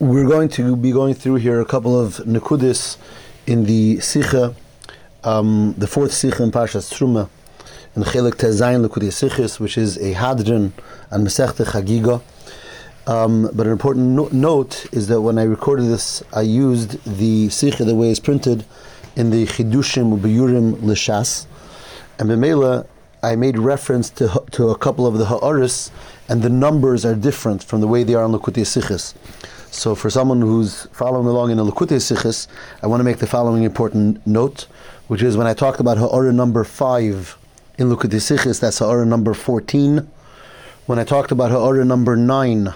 We're going to be going through here a couple of nekudis in the Sikha, um, the fourth Sikha in Parshas Truma, in Chelik Tezayin Lekutei Sichis, which is a Hadron and Masechta Chagiga. Um, but an important no- note is that when I recorded this, I used the Sikha the way it's printed in the Chidushim Ubiyurim Lishas, and Bemela I made reference to to a couple of the Ha'aris, and the numbers are different from the way they are in Lekutei Sichis. So for someone who's following along in the Lekutei Sichis, I want to make the following important note, which is when I talked about Ha'ara number 5 in Lekutei Sichis, that's Ha'ara number 14. When I talked about Ha'ara number 9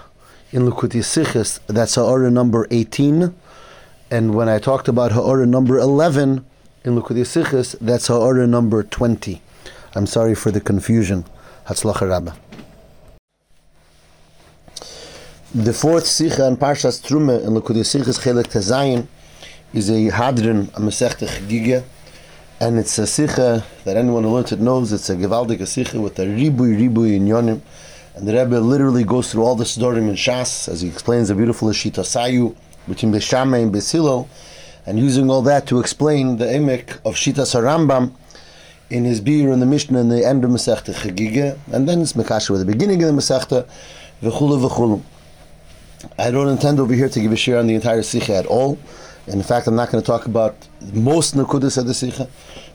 in Lekutei Sichis, that's Ha'ara number 18. And when I talked about Ha'ara number 11 in Lekutei Sichis, that's Ha'ara number 20. I'm sorry for the confusion. Hatzlacha Rabbah. The fourth Sikha in Parshas Truma in Lekudei Sichas Chelik Tezayin is a Hadron, a Masechta Chagiga, and it's a Sikha that anyone who learns it knows it's a Gewaldige Sikha with a Ribui Ribui in Yonim, and the Rebbe literally goes through all the Sidorim in Shas as he explains the beautiful Shita Sayu between Beshama and Besilo, and using all that to explain the emek of Shita Sarambam in his beer in the Mishnah in the end of Masechta Chagiga, and then it's Mekasha with the beginning of the Masechta, V'chulu V'chulu. I don't intend over here to give a share on the entire Sikha at all. In fact, I'm not going to talk about most Nakudas of the Sikha,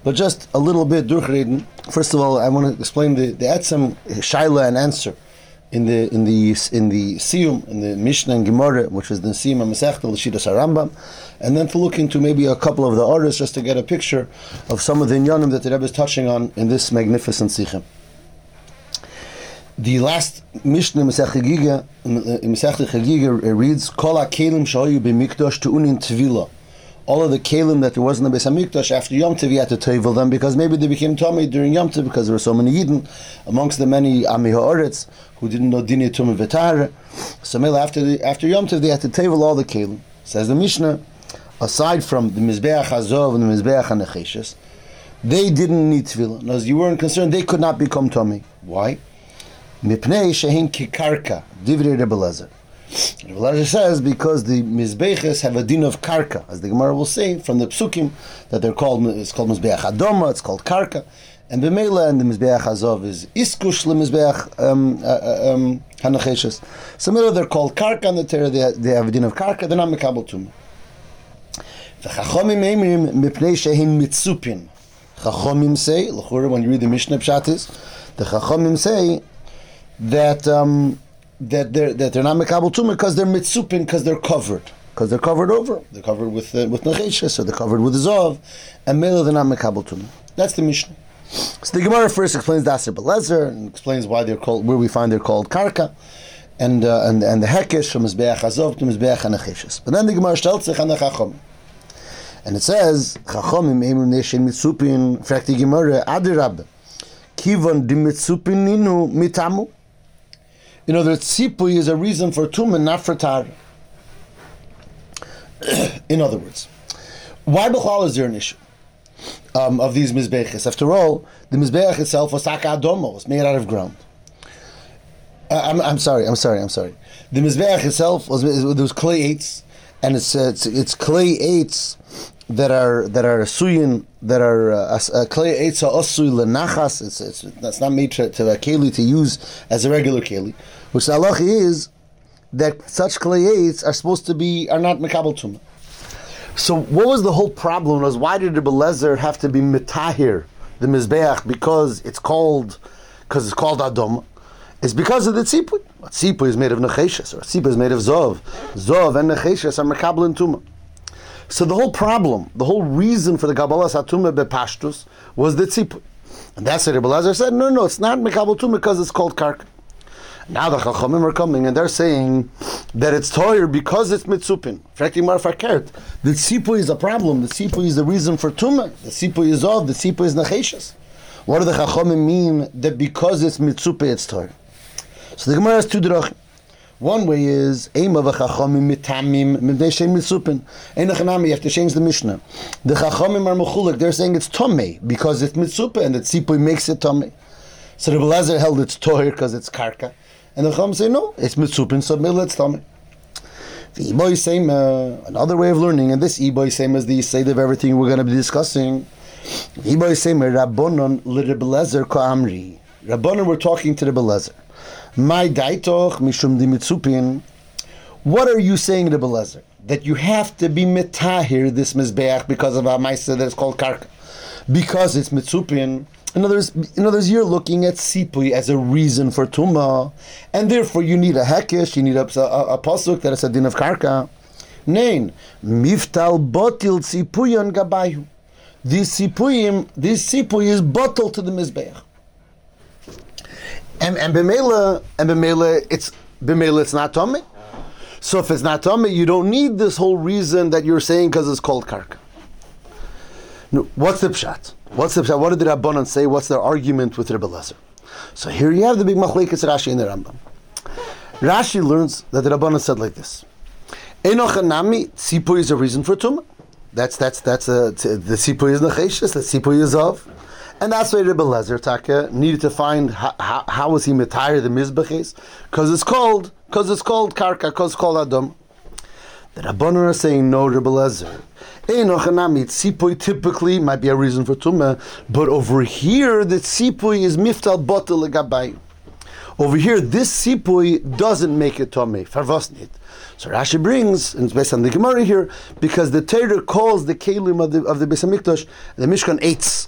but just a little bit durchreden. First of all, I want to explain the, the Etzem Shaila and answer in the in the in the Siyum, in the Mishnah and Gemara, which is the Siyum and Masechta, L'Shida Sarambam, and then to look into maybe a couple of the orders just to get a picture of some of the Inyanim that the Rebbe is touching on in this magnificent Sikha. The last Mishnah in Masech Chagiga, in reads, Kol HaKelim Shahoyu B'Mikdash Tu'unin Tvila. All of the kelim that there was in the Beis Hamikdash after Yom Tov, you had to tevel them because maybe they became tummy during Yom Tov because there were so many Yidden amongst the many Ami Ha'aretz who didn't know Dini Tum V'tar. So after the, after Yom Tov, they had to tevel all the kelim. Says the Mishnah, aside from the Mizbeach Hazov and the Mizbeach HaNecheshes, they didn't need tefillah. As you weren't concerned, they could not become tummy. Why? Mipnei shehin kikarka, divrei Rebbe Lezer. Says because the mizbeches have a din of karka, as the Gemara will say from the psukim that they're called. It's called mizbeach adoma. It's called karka, and the mela and the mizbeach azov is iskush lemizbeach um, uh, um, hanacheshes. Similar, they're called karka, and the Torah they, they have a din of karka. They're not mekabel tumah. V'chachomim emrim. Chachomim say, l'chura, when you read the Mishnah Pshat is, the Chachomim say that um, that they're that they're not mekabel tumah because they're mitzupin because they're covered because they're covered over they're covered with uh, with necheshes so they're covered with zov and mele they're not mekabel tumah. That's the Mishnah. So the Gemara first explains Daser Belezer and explains why they're called where we find they're called karka. And, uh, and and the hekesh from mizbeach azov to mizbeach hanecheshes. But then the Gemara stellt sich an chachom, and it says chachomim emrim neshin mitzupin. In fact, the Gemara adirab kivon dimitzupin ninu mitamu. You know, the tzipui is a reason for tumah, not for tar. In other words, why b'chal is there an issue um, of these mizbeches? After all, the mizbech itself was taka adomo, was made out of ground. Uh, I'm, I'm sorry, I'm sorry, I'm sorry. The mizbech itself was there was clay eights, and it's uh, it's, it's clay eights that are that are suyin that are uh, uh, clay eights are osui lenachas. It's it's that's not made to, to a keli to use as a regular keli. Which the halacha is that such clay eights are supposed to be are not mekabel tumah. So what was the whole problem? Was why did the Belezer have to be mitahir the mizbeach because it's called because it's called adom? It's because of the tzipui. A tzipui is made of necheshes, or a tzipui is made of zov. Zov and necheshes are mekabel tumah. So the whole problem, the whole reason for the Kabbalah Satuma bepashtus was the tzipui. And that's what Rebbe Lazar said, no, no, it's not mekabel tumah because it's called karka. Now the Chachamim are coming and they're saying that it's Toyer because it's Mitzupin. Frekti Mar Fakert. The Tzipui is a problem. The Tzipui is the reason for Tumah. The Tzipui is of. The Tzipui is Nacheshas. What do the Chachamim mean that because it's Mitzupe it's Toyer? So the Gemara has two drachim. One way is Eima v'chachamim mitamim mibnei shem mitzupin. Ein achanami, you have to change the Mishnah. The chachamim are mechulik. They're saying it's tomei because it's mitzupah and the tzipui makes it tomei. So Rebbe Lezer held it's toyer because it's karka. And the Chacham say, no, it's mitzupin, tummy. The Iboy Sema, uh, another way of learning, and this Iboy same is the state of everything we're going to be discussing. Iboy Sema, Rabbonon l'Rebelezer Amri. Rabbonon, we're talking to the Belezer. My daitoch mishum dimitzupin. What are you saying, the Belezer? That you have to be metahir this mizbeach because of a ma'isa that is called karka, because it's mitzupin. In other, words, in other words, you're looking at sipui as a reason for tuma, and therefore you need a hekesh, you need a, a, a pasuk that is a din of karka. Nein, miftal botil sipuyan gabayu. This sipuyim, this sipui is bottled to the mizbeach. And and and b'meila, it's b'meila, it's not tummy. So if it's not tummy, you don't need this whole reason that you're saying because it's called karka. No, what's the pshat? What's the? What did the Rabbanan say? What's their argument with Rebbe Lezer? So here you have the big machlekes Rashi in the Rambam. Rashi learns that the Rabbanan said like this: Enochanami tzipui is a reason for tumah. That's that's that's uh, a, the tzipui is necheshes. The tzipui is of. And that's why Rebbe Lezer Taka needed to find how, how, was he mitayr the mizbeches because it's called because it's called karka because it's called adam. The Rabbanon are saying no, Rebbe Lezer. Tzipui typically might be a reason for tumah, but over here the tzipui is miftal botel legabay. Over here, this sipui doesn't make it tummy. Farvosnit. So Rashi brings, and it's based on the Gemara here, because the Torah calls the kelim of the of the Beis the Mishkan eitz.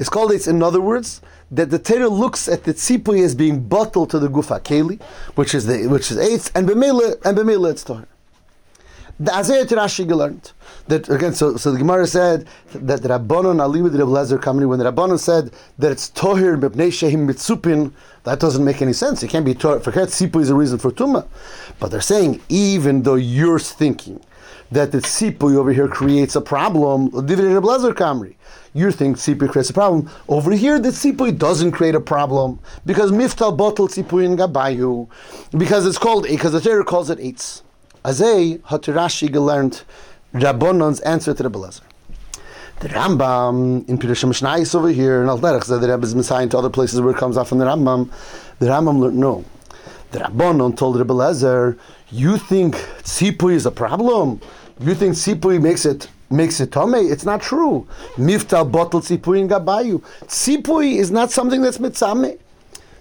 It's called eitz. In other words, that the Torah looks at the tzipui as being bottled to the gufa keli, which is the which is eitz, and b'mela and b'mela it's tahor. The Azayat Rashi learned that again. So, so the Gemara said that the Rabbanon Ali with the Rebbe coming when the Rabbanon said that it's tohir mepnei shehim mitzupin. That doesn't make any sense. It can't be tohir. Forget sipu is a reason for tuma, but they're saying even though you're thinking that the sipui over here creates a problem, kamri. You think sipui creates a problem. Over here, the sipui doesn't create a problem because miftal bottle sipui in gabayu, because it's called because the Torah calls it eitz. Azay Hatirashi learned Rabbonon's answer to the Belezer. The Rambam in Pirush Mishnayis over here, and Al Derech the Rebbe is Messiah to other places where it comes out from the Rambam. The Rambam learned no. The Rabbonon told the Belezer, "You think tzipui is a problem? You think tzipui makes it makes it tome? It's not true. Miftal bottle tzipui in gabayu. Tzipui is not something that's mitzame.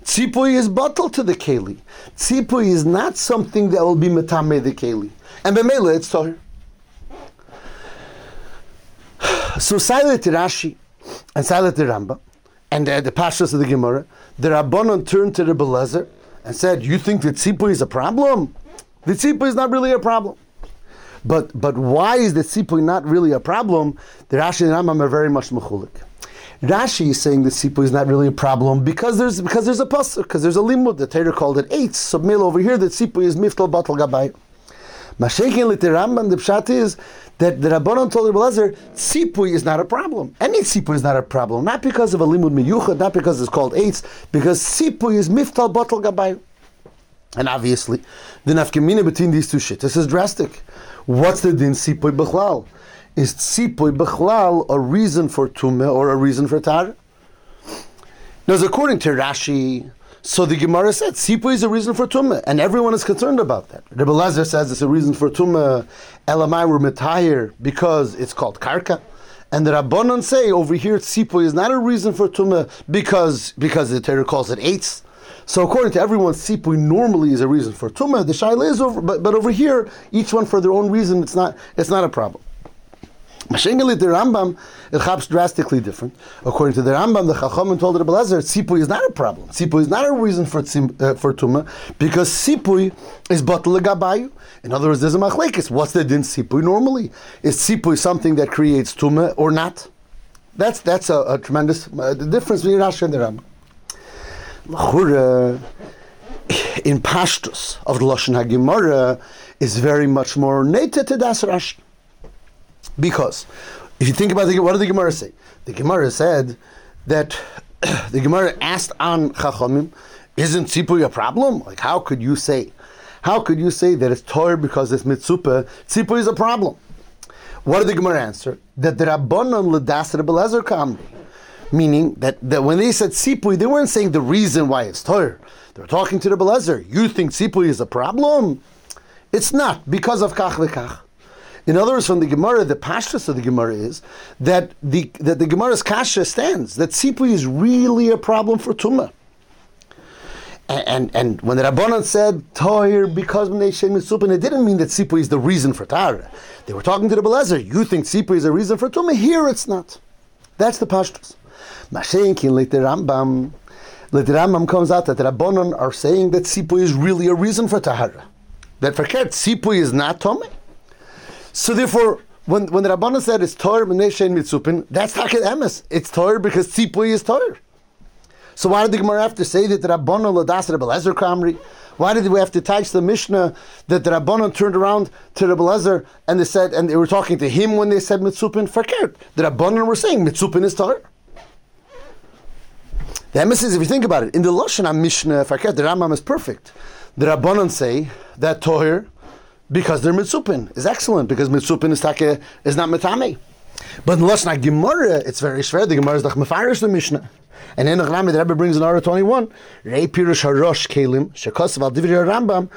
Tzipui is bottled to the keli. Tzipui is not something that will be metame the keli. And b'mela it's toher. So silent Rashi and silent Ramba and uh, the pashas of the Gemara, the Rabbanon turned to the Belezer and said, "You think that tzipui is a problem? The tzipui is not really a problem." But but why is the tzipui not really a problem? The Rashi and Rambam are very much mechulik. Rashi is saying the sipu is not really a problem because there's because there's a pasuk because there's a limud. The Torah called it eight. So male over here that sipu is miftal batal gabay. Mashekin lit the. The pshat is that the Rabbanon told Rebbe Lezer sipui is not a problem. Any sipui is not a problem, not because of a limud miyuchad, not because it's called eight, because sipui is miftal batal gabay. And obviously, the nafkemina between these two shit. This is drastic. What's the din sipui b'chlal? Is tzipui bechlal a reason for tumah or a reason for tar? Now, according to Rashi, so the Gemara said tzipui is a reason for tumah, and everyone is concerned about that. Rebbe Lezer says it's a reason for tumah. Elamai were metayir because it's called karka. And the Rabbanon say over here tzipui is not a reason for tumah because because the Torah calls it eitz. So according to everyone, sipui normally is a reason for tumah. The shaila is over, but, but over here, each one for their own reason, it's not it's not a problem. Mashengali the Rambam, it chaps drastically different. According to the Rambam, the Chachamim told Rebbe Lezer, Sipui is not a problem. Sipui is not a reason for uh, for because Sipui is batal gabayu. In other words, there's a machlekes. What's the din Sipui normally? Is Sipui something that creates tuma or not? That's that's a, a tremendous uh, the difference between Rashi and the Rambam. Lachura in Pashtus of the Lashon HaGemara is very much more native to Das Rashi. Because if you think about what did the Gemara say? The Gemara said that the Gemara asked on Chachamim, isn't tzipui a problem? Like how could you say? How could you say that it's Torah because it's mitzupa? Tzipui is a problem. What did the Gemara answer? That the Rabbanon ledas Rebelezer kamri. Meaning that, that when they said tzipui, they weren't saying the reason why it's Torah. They were talking to the Belezer. You think tzipui is a problem? It's not because of kach v'kach. In other words, from the Gemara, the pashtus of the Gemara is that the that the Gemara's kasha stands that sipui is really a problem for tumah. And, and, and when the Rabbanan said Toir because Shem Mitzupin, it didn't mean that Sipui is the reason for Tara. They were talking to the Belezer. You think Sipui is a reason for Tumah? Here it's not. That's the Pashtus. Mashenkin like the Rambam. Like the Rambam comes out that the Rabbanan are saying that Sipui is really a reason for Tahara. That for Kert, Sipui is not Tomei. So therefore, when, when the Rabbanan said it's Bnei Shem Mitzupin, that's Taket Emes. It's Toir because Sipui is Toir. So why did the Gemara have to say that the Rabbanon Ladas Rebbe Kamri? Why did we have to touch the Mishnah that the Rabbanon turned around to Rebbe Lezer and they said, and they were talking to him when they said Mitzupin Fakert? The Rabbanon were saying Mitzupin is Torah. The emphasis, if you think about it, in the Lashon Mishnah Fakert, the Rambam is perfect. The Rabbanon say that Toher, because they're Mitzupin, is excellent, because Mitzupin is, take, is not Metame. But in the Lashon Gemara, it's very schwer. The Gemara is like Mefarish the Mishnah. And in the Rambam, the Rebbe brings in Ara 21, Rei Pirush HaRosh Kelim, Shekosav al Divri Rambam,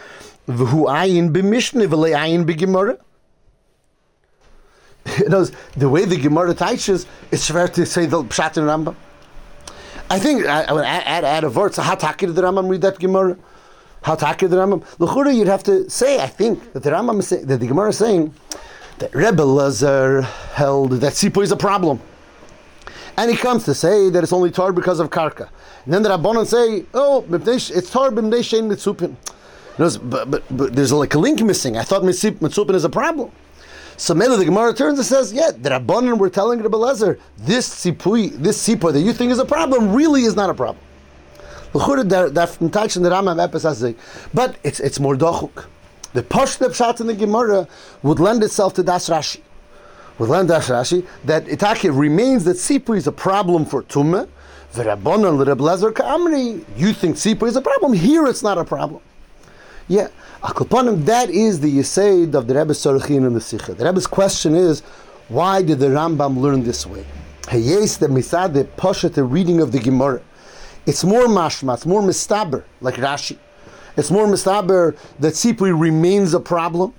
V'hu ayin b'mishneh v'lei ayin b'gemara. You know, the way the Gemara teaches, it's fair to say the Pshat in Rambam. I think, I, I add, add a verse, how takir the Rambam read that Gemara? How takir the Rambam? L'chura, you'd have to say, I think, that the Rambam is saying, that the Gemara is saying, that Rebbe Lazar held that Sipo is a problem. And he comes to say that it's only tar because of karka. And then the Rabbanon say, oh, it's tar b'mnei shein mitzupin. But, but, but there's like a link missing. I thought mitzupin is a problem. So maybe the Gemara turns and says, yeah, the Rabbanon were telling Rebbe Lezer, this sipui, this sipui that you think is a problem really is not a problem. But it's, it's more dochuk. The pashta pshat in the Gemara would lend itself to Das Rashi with Landash Rashi that Itaki remains that Sipri is a problem for Tumah. You think Sipri is a problem. Here it's not a problem. Yeah, Akulpanim, that is the Yisaid of the Rebbe Sorochin and the Sikha. The Rebbe's question is, why did the Rambam learn this way? Hayes the Misad, the Poshet, the reading of the Gemara. It's more mashma, it's more mistaber, like Rashi. It's more mistaber that Sipri remains a problem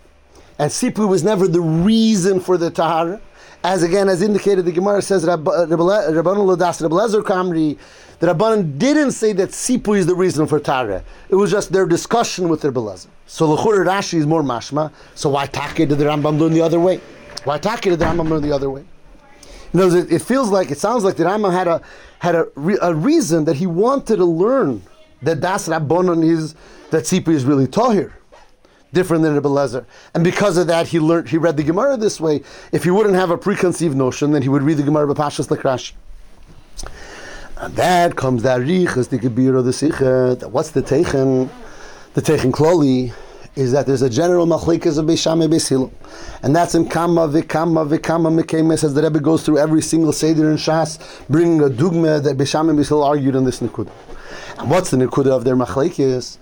and Sipri was never the reason for the Tahara. As again, as indicated, the Gemara says, Rabbanon Ladas, Lezer Kamri, the Rabbanon didn't say that Sipri is the reason for Tahara. It was just their discussion with Rabbi Lezer. So Lechur Rashi is more mashma, so why Taki did the Rambam learn the other way? Why Taki did the Rambam learn the other way? You know, it, it feels like, it sounds like the Rambam had a, had a, a reason that he wanted to learn that Das Rabbanon is, that Sipri is really Tahir different than Rebbe Lezer. And because of that, he learned, he read the Gemara this way. If he wouldn't have a preconceived notion, then he would read the Gemara B'Pashas Lakrash. And that comes that Riches, the Gebir the Sikha. What's the Teichen? The Teichen Kloli is that there's a general machlikas of Beishame Beishilu. And that's in Kama, Vikama, Vikama, Mekemes, as the Rebbe goes through every single Seder in Shas, bringing a dugma that Beishame Beishilu argued on this Nikud. And what's the Nikud of their machlikas?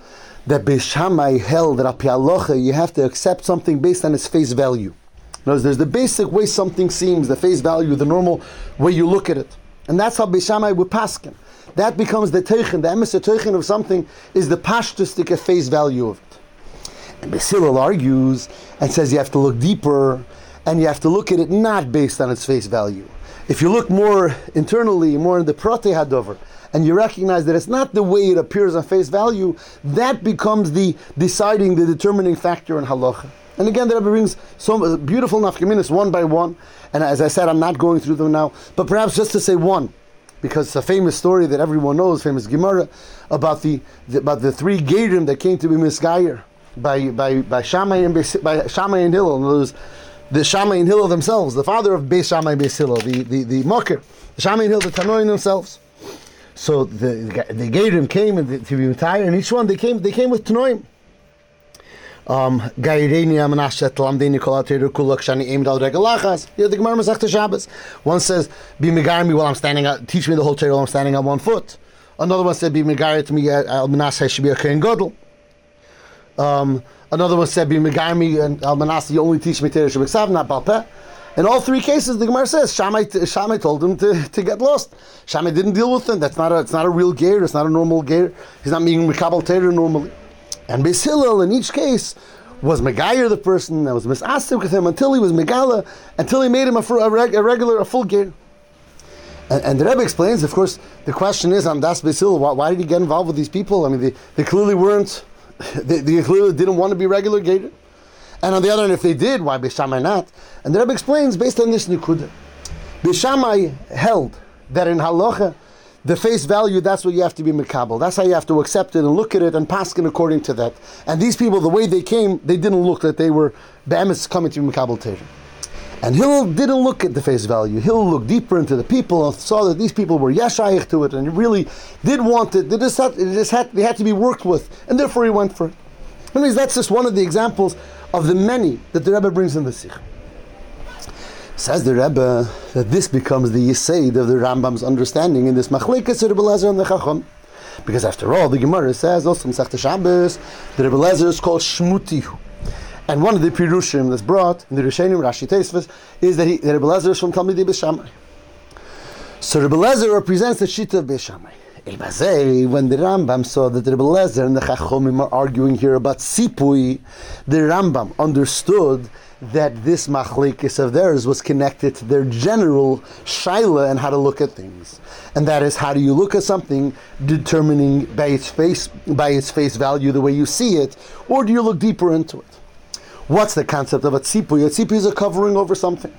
that Beishamai held that Apialocha, you have to accept something based on its face value. Words, there's the basic way something seems, the face value, the normal way you look at it. And that's how Beishamai would paskin. That becomes the teichen, the emes teichen of something is the pashtustic face value of it. And Basil argues and says you have to look deeper and you have to look at it not based on its face value. If you look more internally, more in the prote hadover, and you recognize that it's not the way it appears on face value, that becomes the deciding, the determining factor in halacha. And again, the Rebbe brings some uh, beautiful nafkaminas one by one. And as I said, I'm not going through them now, but perhaps just to say one, because it's a famous story that everyone knows, famous Gemara, about the, the about the three Gerim that came to be misgayer by by by Shammai and by Shammai and Hillel. And those, the Shammai and Hillel themselves, the father of Beis Shammai Beis Hillel, the the the Mocker, the Shammai and Hillel, the Tanoim themselves. So the the Gerim came and to be retired, and each one they came they came with Tanoim. Um. One says, "Be megarmi while I'm standing up. Teach me the whole Torah while I'm standing on one foot." Another one said, "Be megari to me al Menashe should be a Kohen Gadol." Um, another one said, "Be and al Menashe you only teach me Torah Shabbat not Balpeh." In all three cases, the Gemara says Shammai, Shammai told him to, to get lost. Shammai didn't deal with him. That's not a, it's not a real gear. It's not a normal gear. He's not being Mikabal Torah normally. And Beis Hillel, in each case, was Megayer the person that was misasim with him until he was Megala, until he made him a, a, reg, a regular, a full gear. And, and, the Rebbe explains, of course, the question is on Das Basil, why, why, did he get involved with these people? I mean, they, they clearly weren't, they, they, clearly didn't want to be regular gated. And on the other hand, if they did, why Bishamai not? And the Rebbe explains, based on this Nikuda, Bishamai held that in Halacha, the face value, that's what you have to be makabel. That's how you have to accept it and look at it and paskin according to that. And these people, the way they came, they didn't look that they were be'emes coming to be makabel terim. And Hillel didn't look at the face value. Hillel looked deeper into the people and saw that these people were yashayich to it and really did want it. They just had, it just had, they had to be worked with, and therefore he went for it. Anyways, that's just one of the examples of the many that the Rebbe brings in the Sikh. Says the Rebbe that this becomes the yisaid of the Rambam's understanding in this Machlekas Rebbe Lezer and the Chacham. Because after all, the Gemara says also in Sechta Shabbos, the Rebbe Lezer is called Shmutihu. And one of the Pirushim that's brought in the Rishonim, Rashi Tesvis, is that, he, that Rebbe Lezer is from Talmidei Beishamai. So Rebbe Lezer represents the Shita of Beishamai. When the Rambam saw that Rebbe Lezer and the Chachomim are arguing here about Sipui, the Rambam understood that this machlekes of theirs was connected to their general shaila and how to look at things, and that is how do you look at something, determining by its face by its face value the way you see it, or do you look deeper into it? What's the concept of a tzipu? A tzipu is a covering over something.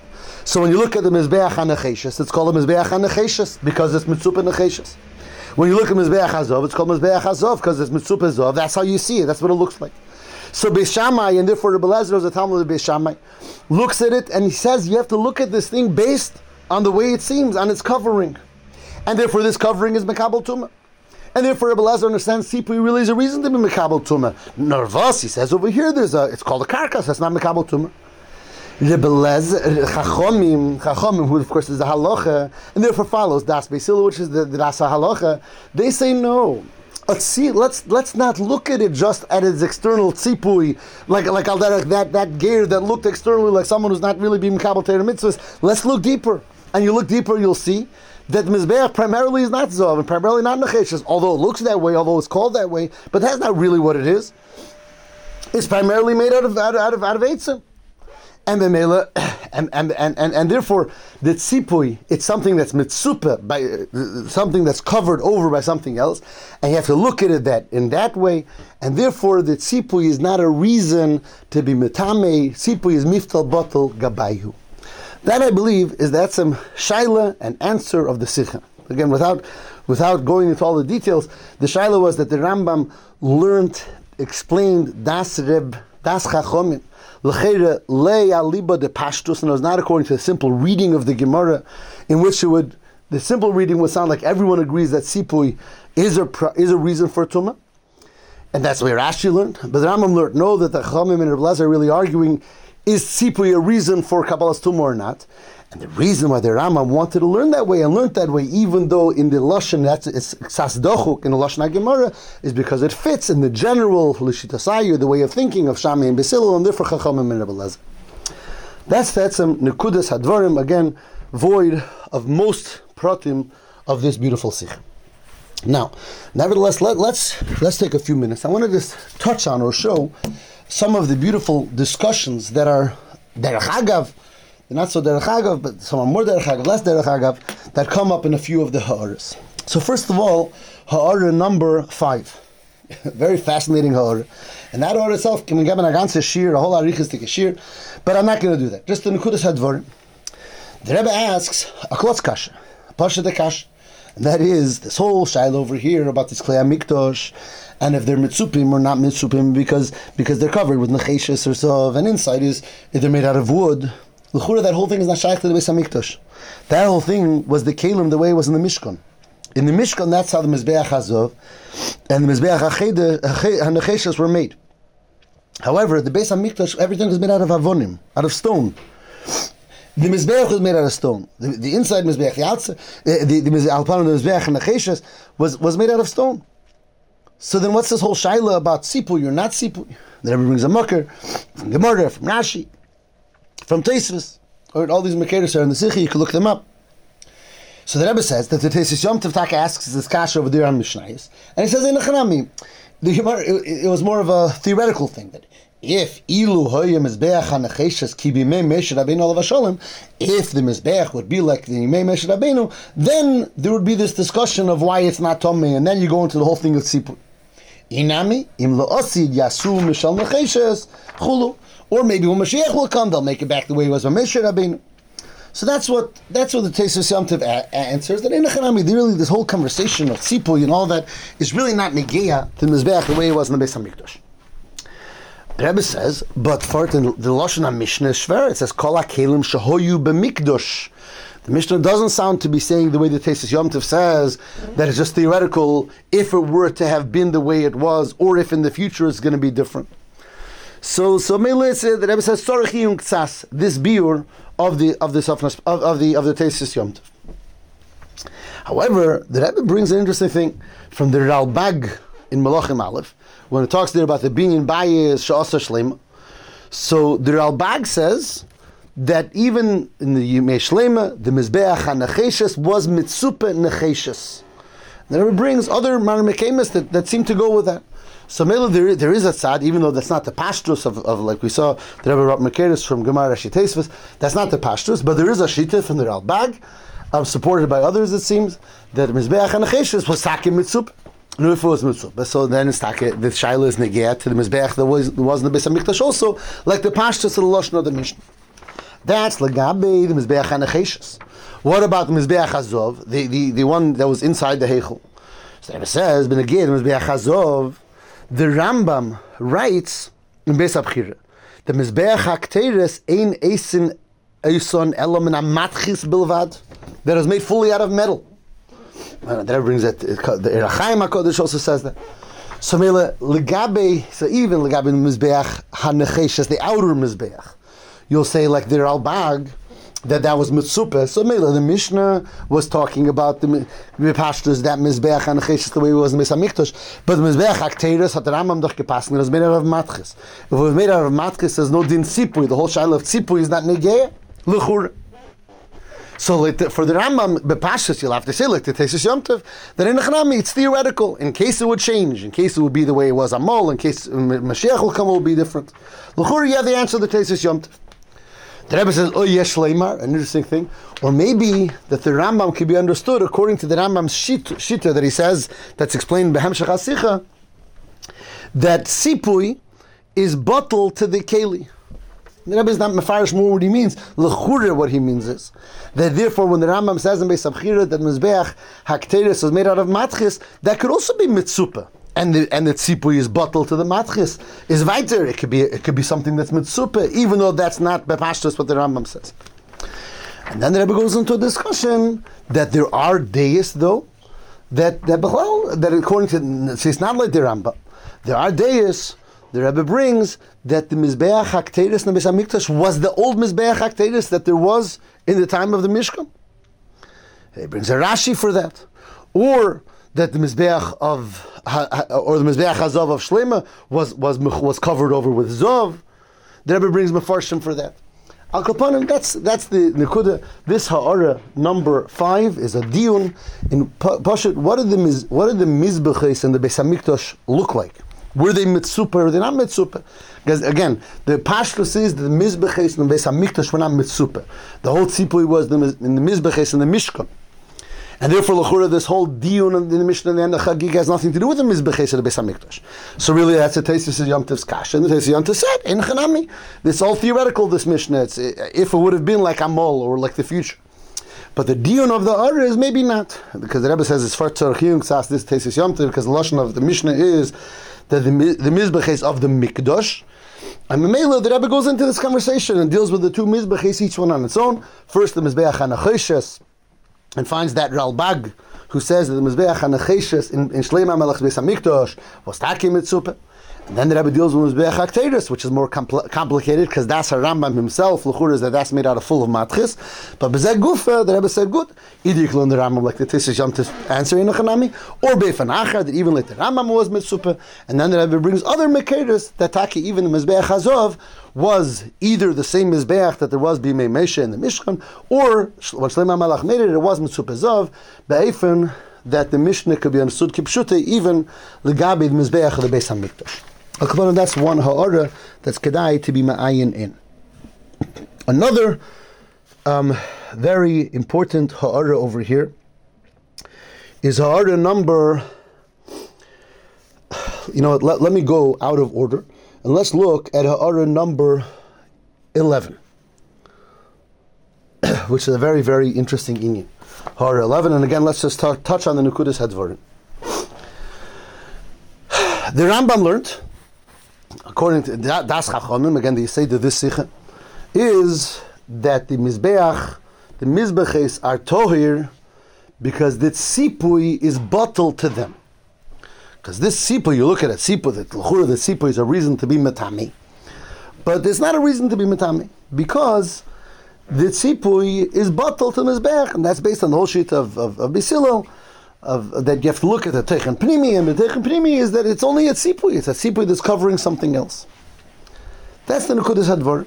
So when you look at the mizbeach hanecheshes, it's called a mizbeach hanecheshes because it's mitzupah necheshes. When you look at mizbeach hazov, it's called mizbeach hazov because it's mitzupah zov. That's how you see it. That's what it looks like. So Beishamai, and therefore Rebbe Lezer is a Talmud of Beishamai, looks at it and he says you have to look at this thing based on the way it seems, on its covering. And therefore this covering is Mekabal Tumah. And therefore Rebbe Lezer understands Sipui really is a reason to be Mekabal Tumah. Nervos, he says over here, there's a, it's called a karkas, that's not Mekabal Tumah. Rebbe Chachomim, Chachomim, who of course is the halacha, and therefore follows Das Beisila, which is the, the Das halacha, they say no let's see, let's let's not look at it just at its external tzipui, like like that that that gear that looked externally like someone who's not really being kabel mitzvahs. Let's look deeper, and you look deeper, you'll see that mizbeach primarily is not zov and primarily not necheshes, although it looks that way, although it's called that way, but that's not really what it is. It's primarily made out of out of out of, out of eitzim and Memela, and, and, and, and, and therefore the tzipui, it's something that's mitsupa, by uh, something that's covered over by something else, and you have to look at it that in that way, and therefore the tzipui is not a reason to be mitame, tzipui is miftal bottle gabayu. That I believe is that some shaila and answer of the sikha. Again, without without going into all the details, the shaila was that the Rambam learned, explained das reb, das chachomim, L'cheira lei aliba de pashtus, and it was not according to the simple reading of the Gemara, in which it would, the simple reading would sound like everyone agrees that sipui is a, is a reason for tumah. And that's where Rashi learned. But the Rambam learned, no, that the Chachamim and Rebbe are really arguing, is sipui a reason for Kabbalah's tumah or not? And the reason why the Rambam wanted to learn that way and learned that way, even though in the Lashon, that's it's Sasdochuk in the Lashon Gemara, is because it fits in the general Lishitasayu, the way of thinking of Shami and Basil, and therefore Chachamim and Rebbe That's that's some Nekudas Hadvarim, again, void of most pratim of this beautiful Sikh. Now, nevertheless, let, let's let's take a few minutes. I want to just touch on or show some of the beautiful discussions that are derech agav not so derech agav, but some are more derech agav, less derech agav, that come up in a few of the ha'aras. So first of all, ha'ara number five. Very fascinating ha'ara. And that ha'ara itself can give an ganze shir, a whole arichis shir, but I'm not going to do that. Just the nekudas hadvarim. The Rebbe asks, a klotz kasha, pasha de kasha. And that is this whole shaila over here about this klei mikdosh, and if they're mitzupim or not mitzupim because because they're covered with necheshes or so, and inside is if they're made out of wood, L'chura, that whole thing is not shaykh to the Beis Hamikdash. That whole thing was the Kalim the way it was in the Mishkan. In the Mishkan, that's how the Mizbeach Hazov and the Mizbeach HaNecheshas were made. However, the Beis Hamikdash, everything was made out of avonim, out of stone. The Mizbeach was made out of stone. The, the inside Mizbeach, the outside, eh, the, the, the Alpan of the Mizbeach and Necheshas was, was made out of stone. So then what's this whole shaila about Sipu? You're not Sipu. Then everybody brings a mucker from Gemara, from Rashi from Teisvis. Or all these Makedos are in the Sikhi, you can look them up. So the Rebbe says that the Tesis Yom Tov Taka asks this kasha over there on Mishnayis, and he says in the Chanami, the it, it was more of a theoretical thing that if ilu hoya mizbeach hanacheshes ki bimei Moshe Rabbeinu olav hashalom, if the mizbeach would be like the Yimei Moshe Rabbeinu, then there would be this discussion of why it's not tomei, and then you go into the whole thing of tzipur. Inami im loosid yasu mishal nacheshes chulu, or maybe when Mashiach will come, they'll make it back the way it was when Moshe Rabbeinu. So that's what that's what the Tesis Yom Tov a- answers. That in Echanami, really, this whole conversation of tzipui and all that is really not negeya the mizbeach the way it was in the Beis Hamikdash. Rebbe says, but for it in the Lashon Mishnah is shver. It says, Kol HaKelim Shehoyu B'Mikdosh. The Mishnah doesn't sound to be saying the way the Tesis Yom Tov says, that it's just theoretical, if it were to have been the way it was, or if in the future it's going to be different. So, so Mele said, uh, the Rebbe says, Tzorech Yiyun Ktsas, this biur of the, of the, of, of the, of the Tesis Yom Tov. However, the Rebbe brings an interesting thing from the Ralbag in Malachim Aleph, when it talks there about the binyan bayis sha'asa shlema. So the Ralbag says that even in the Yimei Shlema, the Mizbeach HaNecheshes was mitzupe necheshes. The Rebbe brings other Marmekemis that, that seem to go with that. So Mela, there, there is a tzad, even though that's not the pashtus of, of like we saw the Rebbe Rab Mekeris from Gemara Rashi Tesvis, that's not the pashtus, but there is a shita from the Ralbag, um, supported by others it seems, that Mizbeach HaNecheshes was Sakim Mitzup. No, if it was Mitzup. So then it's take the Shaila is negayat to the Mizbeach that was, was in the Beis HaMikdash also, like the pashtus of the Lashon of the Mishnah. That's Lagabe, the Mizbeach HaNecheshes. What about the Mizbeach Hazov, the, the, the one that was inside the Heichel? So it says, again, the Mizbeach Hazov, the Rambam writes in Beis Abchira, the Mizbeach HaKteres ein esin eison elam matchis bilvad, that is made fully out of metal. Uh, that brings it, it the Erachaim HaKodesh also says that. So Mele, Legabe, so even Legabe the Mizbeach HaNecheshes, the outer Mizbeach, you'll say like the Ralbag, that that was Mitzupa. So Mele, the Mishnah was talking about the Mipashtas, that Mizbeach HaNecheshes, the way it was Mikdash, but the Mizbeach HaKteres had the Rambam doch gepasst, it was made out of Matchis. If it was made out of there's no Din Tzipui, the whole Shaila of Tzipui is not Negeh, L'chur. So for the Rambam Bepashas, you'll have to say like the Tesis Yom Tov, that in Echanami it's theoretical. In case it would change, in case it would be the way it was Amol, in case Mashiach will come, it will be different. L'chur, have the answer to the Tesis Yom Tov. The Rebbe says, "Oh yes, leimar," an interesting thing, or maybe that the Rambam can be understood according to the Rambam's shit, shita that he says that's explained in Behemshach Hasicha, that sipui is bottled to the keli. The Rebbe is not mefarish more what he means. L'chure, what he means is that therefore, when the Rambam says in Beis Abchira that mizbeach hakteris is made out of matchis, that could also be mitzupa, and the and the tzipui is bottled to the matchis is weiter. It could be it could be something that's mitzupa, even though that's not bepashtus what the Rambam says. And then the Rebbe goes into a discussion that there are days though that that that according to it's not like the Rambam. There are days the Rebbe brings that the Mizbeach Hakteris in the was the old Mizbeach Hakteris that there was in the time of the Mishkan. He brings a Rashi for that, or that the Mizbeach of or the Mizbeach Hazov of Shlema was was was covered over with Zov. The Rebbe brings Mefarshim for that. Al Kapanim, that's that's the Nikuda. This Ha'ara number five is a diun in Pashut. What did the what did the Mizbeches and the Beis look like? Were they mitzupa or were they not mitzupa? Because again, the pashtus is that the mizbeches and the Beis Hamikdash were not mitzupa. The whole tzipui was in the mizbeches and the mishkan. And therefore, lechura, this whole diun in the Mishnah and the Chagig has nothing to do with the mizbeches of the Beis Hamikdash. So really, that's a tesis of Yom Tov's kasha. And the tesis of Yom Tov said, in chanami. It's all theoretical, this Mishnah. It's, eh, if it would have been like Amol or like the future. But the dion of the Ara is maybe not. Because the Rebbe says it's for Tzorchiyung Ksas, this tesis Yom Tov, because the Lashon of the Mishnah is the, mi- the Mizbeches of the Mikdash, and Mamela, the Rebbe goes into this conversation and deals with the two Mizbeches, each one on its own. First, the Mizbeach HaNacheshes, and finds that Ralbag, who says that the Mizbeach HaNacheshes in, in Shleima Melech Beis HaMikdash was Taki Mitzupah. And then the Rebbe deals with Mizbeach HaKteris, which is more compl- complicated, because that's a Rambam himself, Luchur is that that's made out of full of matchis. But Bezeh Gufa, the Rebbe said, good, either you can learn the Rambam like the Tissish Yom to answer in the Chanami, or Beifan Achar, that even like the Rambam was Mitzupah. And then the Rebbe brings other Mekeris, that Taki, even the Mizbeach Hazov, was either the same Mizbeach that there was Bimei Mesha in the Mishkan, or when Shlomo Malach made it, it was Mitzupah Zov, Beifan, that the Mishnah could be understood Kipshute, even Legabi the Mizbeach of the Beis HaMikdash. Al that's one ha'ara that's kedai to be ma'ayin in. Another um, very important ha'ara over here is ha'ara number, you know, let, let me go out of order and let's look at ha'ara number 11, which is a very, very interesting inyan. Ha'ara 11, and again, let's just t- touch on the Nukudas Hadvarim. The Rambam learned, according to Das Chachamim, again, they say to this Sikha, is that the Mizbeach, the Mizbeches are Tohir because the Sipui is bottled to them. Because this Sipui, you look at it, Sipui, the L'chura, the Sipui is a reason to be Matami. But it's not a reason to be Matami because the Tzipui is bottled to Mizbeach, and that's based on the whole sheet of, of, of Bisilo, of, that you have to look at the Techen Pnimi, and the Techen Pnimi is that it's only a Tzipui, it's a Tzipui that's covering something else. That's the Nukudas Hadvar.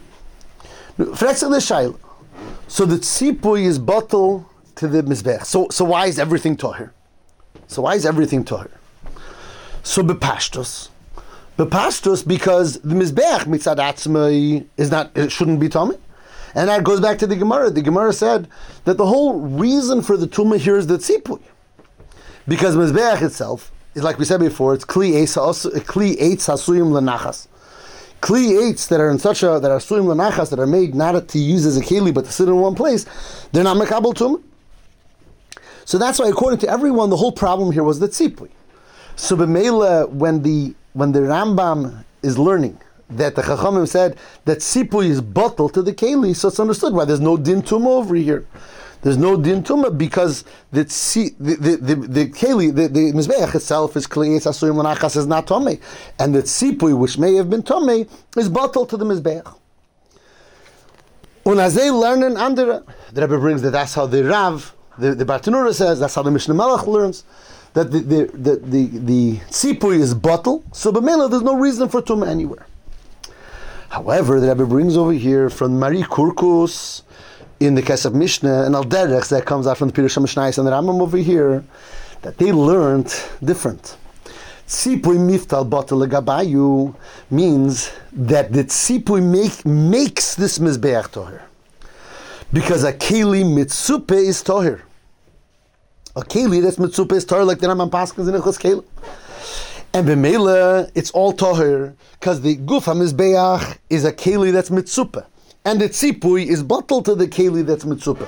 So the Tzipui is bottled to the Mizbeach. So, so why is everything Tahir? So why is everything Tahir? So Bepashtos. Bepashtos because the Mizbeach mitzad atzmai is not, it shouldn't be Tommy. And that goes back to the Gemara. The Gemara said that the whole reason for the tumah here is the tzipui. Because Mizbeach itself is like we said before, it's kli eitz hasuyim lenachas. Kli eitz that are in such a that are suyim lenachas that are made not to use as a keli but to sit in one place, they're not mekabel tumah. So that's why, according to everyone, the whole problem here was the tzipui. So b'meila, when the when the Rambam is learning that the Chachamim said that Sipui is bottled to the Keli, so it's understood why there's no Din Tuma over here. There's no Din Tuma because the, the, the, the, Keli, the, the Mizbeach itself is Kliyes Asuyim Lanachas is not Tomei. And the Sipui, which may have been Tomei, is bottled to the Mizbeach. Unazei learning under the Rebbe brings that that's how the Rav, the, the Bartanura says, that's how the Mishnah Malach learns that the the the the, the tzipui is bottle, so b'mela there's no reason for tumah anywhere. However, the Rebbe brings over here from Mari Kurkus in the case of Mishnah and Al Derech that comes out from the Pirush Mishnais and the Rambam over here that they learned different. Tzipui miftal gabayu means that the tzipui make, makes this mizbeach toher. Because a keli mitzupe is toher. A keli that's mitzupe is toher like the Rambam Paskins in Echos Keli. And b'meila, it's all toher because the guf hamizbeach is a keli that's mitzupa, and the tzipui is bottled to the keli that's mitzupa.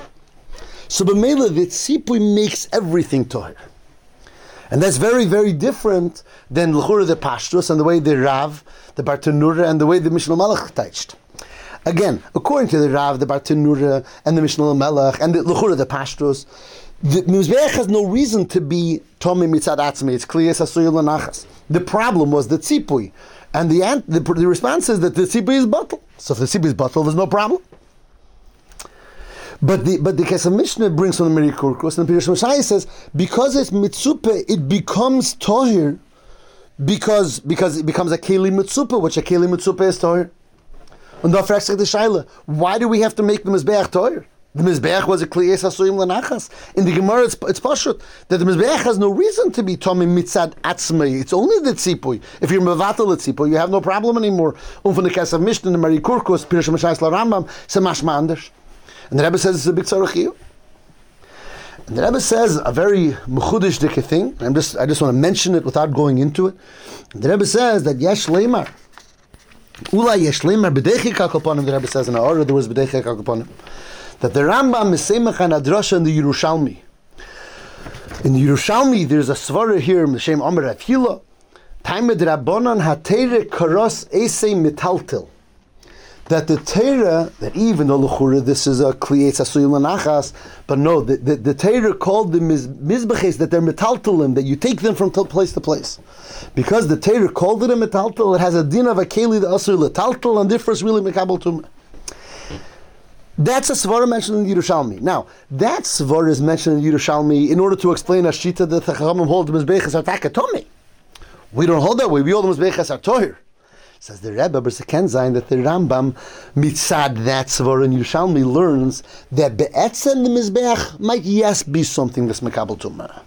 So b'meila, the tzipui makes everything toher. And that's very, very different than l'chura the pashtus and the way the Rav, the Bartanura, and the way the Mishnah Malach touched. Again, according to the Rav, the Bartanura, and the Mishnah Malach, and the l'chura the pashtus, the Mizbeach has no reason to be Tommy Mitzad Atzmi. It's clear Sasuyel Lanachas. The problem was the tzipui. And the, ant- the, the response is that the tzipui is bottle. So if the tzipui is bottle, there's no problem. But the but the Kesef Mishnah brings from the Merikurkus, and the Pirush Mashai says because it's mitzupe, it becomes tohir because because it becomes a keli mitzupe, which a keli mitzupe is tohir. And the shaila, why do we have to make the mizbeach tohir? The Mizbeach was a Kliyes Hasuyim Lanachas. In the Gemara, it's, it's Pashut, that the Mizbeach has no reason to be Tommy Mitzad Atzmei. It's only the Tzipui. If you're Mevatel the Tzipui, you have no problem anymore. Um von der Kesef Mishnah, the Mari Kurkus, Pirush Mashais La Rambam, Semash Mandish. And the Rebbe says it's a big Tzarechiyah. And the Rebbe says a very mechudish dike thing. I'm just, I just want to mention it without going into it. The Rebbe says that Yesh Leimar, Ula Yesh Leimar B'deichik HaKoponim, the Rebbe says in the order there was B'deichik HaKoponim that the Rambam is Semach and Adrasha in the Yerushalmi. In the Yerushalmi, there's a svara here, M'shem Omer Afhila, Taimed Rabbanon HaTeire Karos Esei Metaltil. That the Torah, that even though Luchura, this is a Kliyetz Asuyim Lanachas, but no, the, the, the Torah called the Mizbeches, that they're Metaltilim, that you take them from place to place. Because the Torah called it a Metaltil, it has a din of a Keli, the Asur and differs really Mekabal Tumah. That's a svara mentioned in Yerushalmi. Now, that svara is mentioned in Yerushalmi in order to explain a shita that the Chachamim hold the Mizbeches are takatomi. We don't hold that way. We hold the Mizbeches are tohir. Says the Rebbe, Zayin that the Rambam mitzad that svara in Yerushalmi learns that be'etzen the Mizbech might yes be something that's mekabel tumah.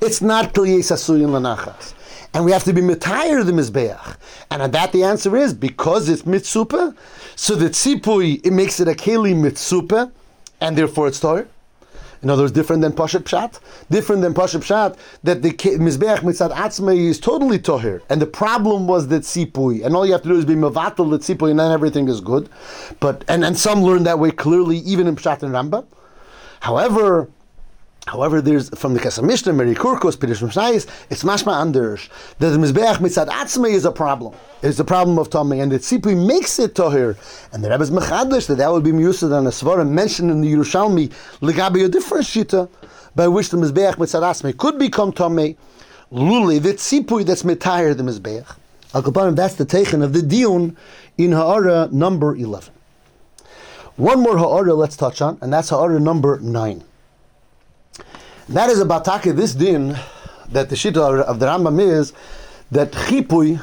It's not kliyes asuyin lanachas. And we have to be mitayir the mizbeach. And on that the answer is because it's mitzupa, so the tzipui it makes it a keli mitzupa, and therefore it's tahir. In other words, different than Pashat Pshat, different than Pashat Pshat, that the Mizbeach Mitzad Atzmei is totally Tohir. And the problem was that Tzipui. And all you have to do is be Mavatal the Tzipui, and then everything is good. But And, and some learn that way clearly, even in Pshat and Rambam. However, However, there's from the Kesam Mishnah, Mary Kurkos, Pirish Mishnayis, it's mashma anders that the Mizbeach mitzad atzmei is a problem. It's a problem of Tomei, and the Tzipui makes it Tohir. And the Rebbe's Mechadlish that that would be Miyusad on a Svara mentioned in the Yerushalmi, Legabi a different Shita, by which the Mizbeach mitzad atzmei could become Tomei. Luli, the Tzipui that's Mitayr the Mizbeach. Al that's the Techen of the Dion in Ha'ara number 11. One more Ha'ara let's touch on, and that's Ha'ara number 9. That is about Taka, this din, that the Shita of the Rambam is, that Chipui,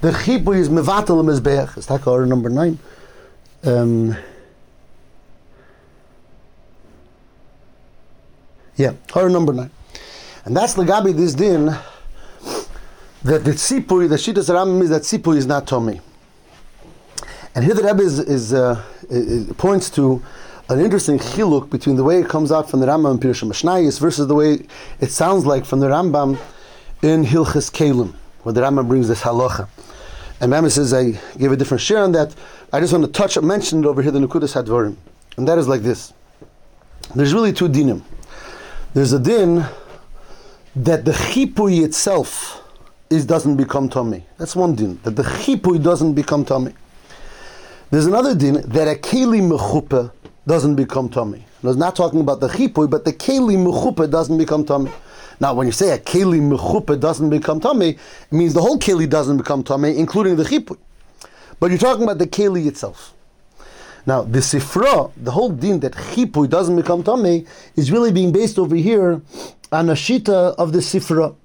the Chipui is Mevatel Mizbeach. It's Taka order number 9. Um, yeah, order number 9. And that's Lagabi this din, that the Tzipui, the Shita of the Rambam is that Tzipui is not Tomei. And here the Rebbe is, is, uh, is points to an interesting chiluk between the way it comes out from the Rambam in Pirush Mishnayis versus the way it sounds like from the Rambam in Hilchas Kalim, where the Rambam brings this halacha. And Rambam says, I gave a different share on that. I just want to touch, mention it over here, the Nukudas Hadvarim. And that is like this. There's really two dinim. There's a din that the chipui itself is doesn't become tummy. That's one din. That the chipui doesn't become tummy. There's another din that a keli mechupa doesn't become tummy. It's not talking about the chipui, but the keli mechupa doesn't become tummy. Now, when you say a keli mechupa doesn't become tummy, it means the whole keli doesn't become tummy, including the chipui. But you're talking about the keli itself. Now, the sifra, the whole din that chipui doesn't become tummy, is really being based over here on a shita of the sifra,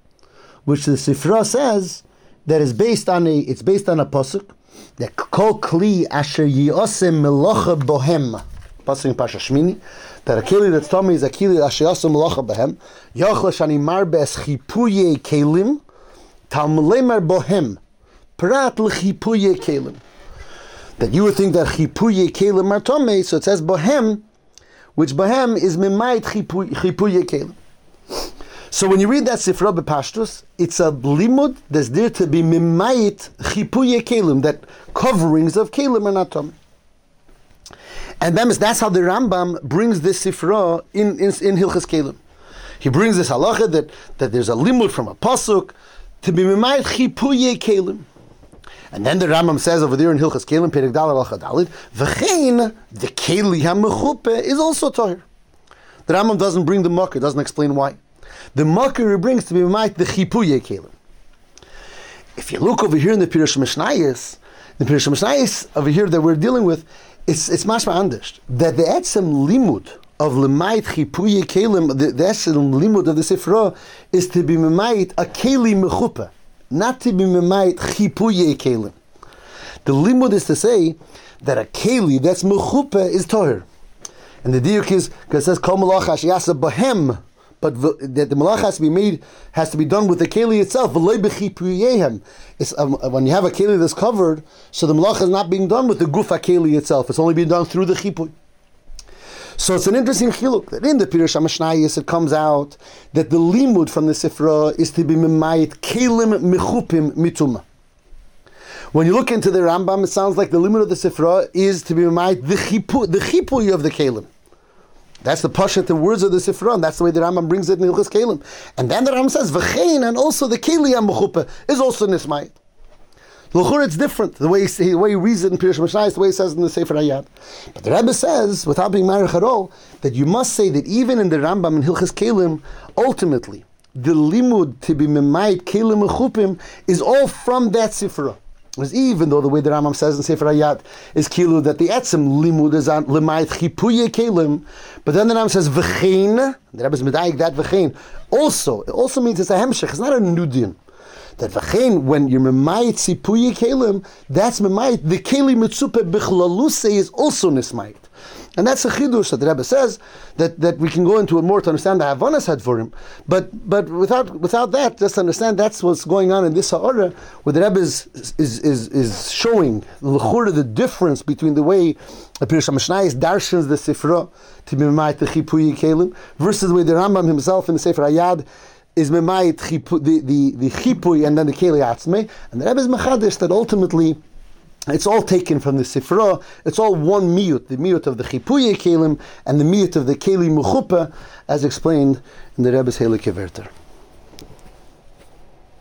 which the sifra says that is based on a, it's based on a pasuk that kol kli asher yiosem melocha bohem Pasuk in Pasha Shmini, that a keli that's tummy is a keli ashiyasum malacha behem, yochla shani mar bes chipuye kelim, talmulemer bohem, prat l'chipuye kelim. That you would think that chipuye kelim are tummy, so it says bohem, which bohem is mimayit chipuye kelim. So when you read that Sifra Bepashtus, it's a limud that's there to be mimayit chipuye kelim, that coverings of kelim are not tummy. And that's how the Rambam brings this Sifra in, in, in Hilchas Kelim. He brings this halacha that, that there's a limud from a pasuk to be mimayit chipuye kelim. And then the Rambam says over there in Hilchas Kelim, Perek Dalal Dalit, v'chein the keli hamechupe is also tahir. The Rambam doesn't bring the makir, doesn't explain why. The makir he brings to be mimayit the chipuye kelim. If you look over here in the Pirush Mishnayis, the Pirush Mishnayis over here that we're dealing with, it's it's mashma anders that the etzem limud of lemait chipuye kelim the, the etzem limud of the sifra is to be memait a keli mechupa, not to be memait chipuye kelim. The limud is to say that a keli that's mechupa is toher, and the diuk is because it says kol malach bahem but that the malach has to be made has to be done with the keli itself. It's um, when you have a keli that's covered, so the malach is not being done with the gufa keli itself. It's only being done through the chipui. So it's an interesting chiluk that in the Pirush Hamashnayis it comes out that the limud from the Sifra is to be mimayit kelim mechupim mituma. When you look into the Rambam, it sounds like the limud of the Sifra is to be mimayit the chipu, the chipui of the kelim. That's the pashat, the words of the Sifra, that's the way the Rambam brings it in Ilchus Kalim. And then the Rambam says, V'chein, and also the Keli HaMechuppah is also Nismayit. L'chur, it's different. The way, he, the way he reads it in Pirush Mishnah is the way he says in the Sefer Hayad. But the Rebbe says, without being married at all, that you must say that even in the Rambam and Hilchas Kalim, ultimately, the limud to be memayit kelim mechupim is all from that Sifra even though the way the Rambam says in Sefer Hayad is kilu that the etzim limud is on lemayit chipuye kelim, but then the Rambam says v'chein. The Rebbe is medayik that v'chein. Also, it also means it's a hemshech. It's not a nudin. That v'chein when you're memayit chipuye kelim, that's memayit the kelim mitzupe bichlalusei is also nismayit. And that's a chidush that the Rebbe says that, that we can go into it more to understand the Havanas him. But but without without that, just understand that's what's going on in this Ha'ara, where the Rebbe is is is, is showing the difference between the way the Pirush Mishnayis darshans the Sifra to be the Chipuyi Kelim versus the way the Rambam himself in the Sefer Hayad is Memayit the the the Chipuy and then the Keli Atzme, and the Rebbe is Machadish that ultimately it's all taken from the Sifra. It's all one miyut, the miyut of the Chipuye Kelim and the miyut of the Keli Mechupa, as explained in the Rebbe's Keverter.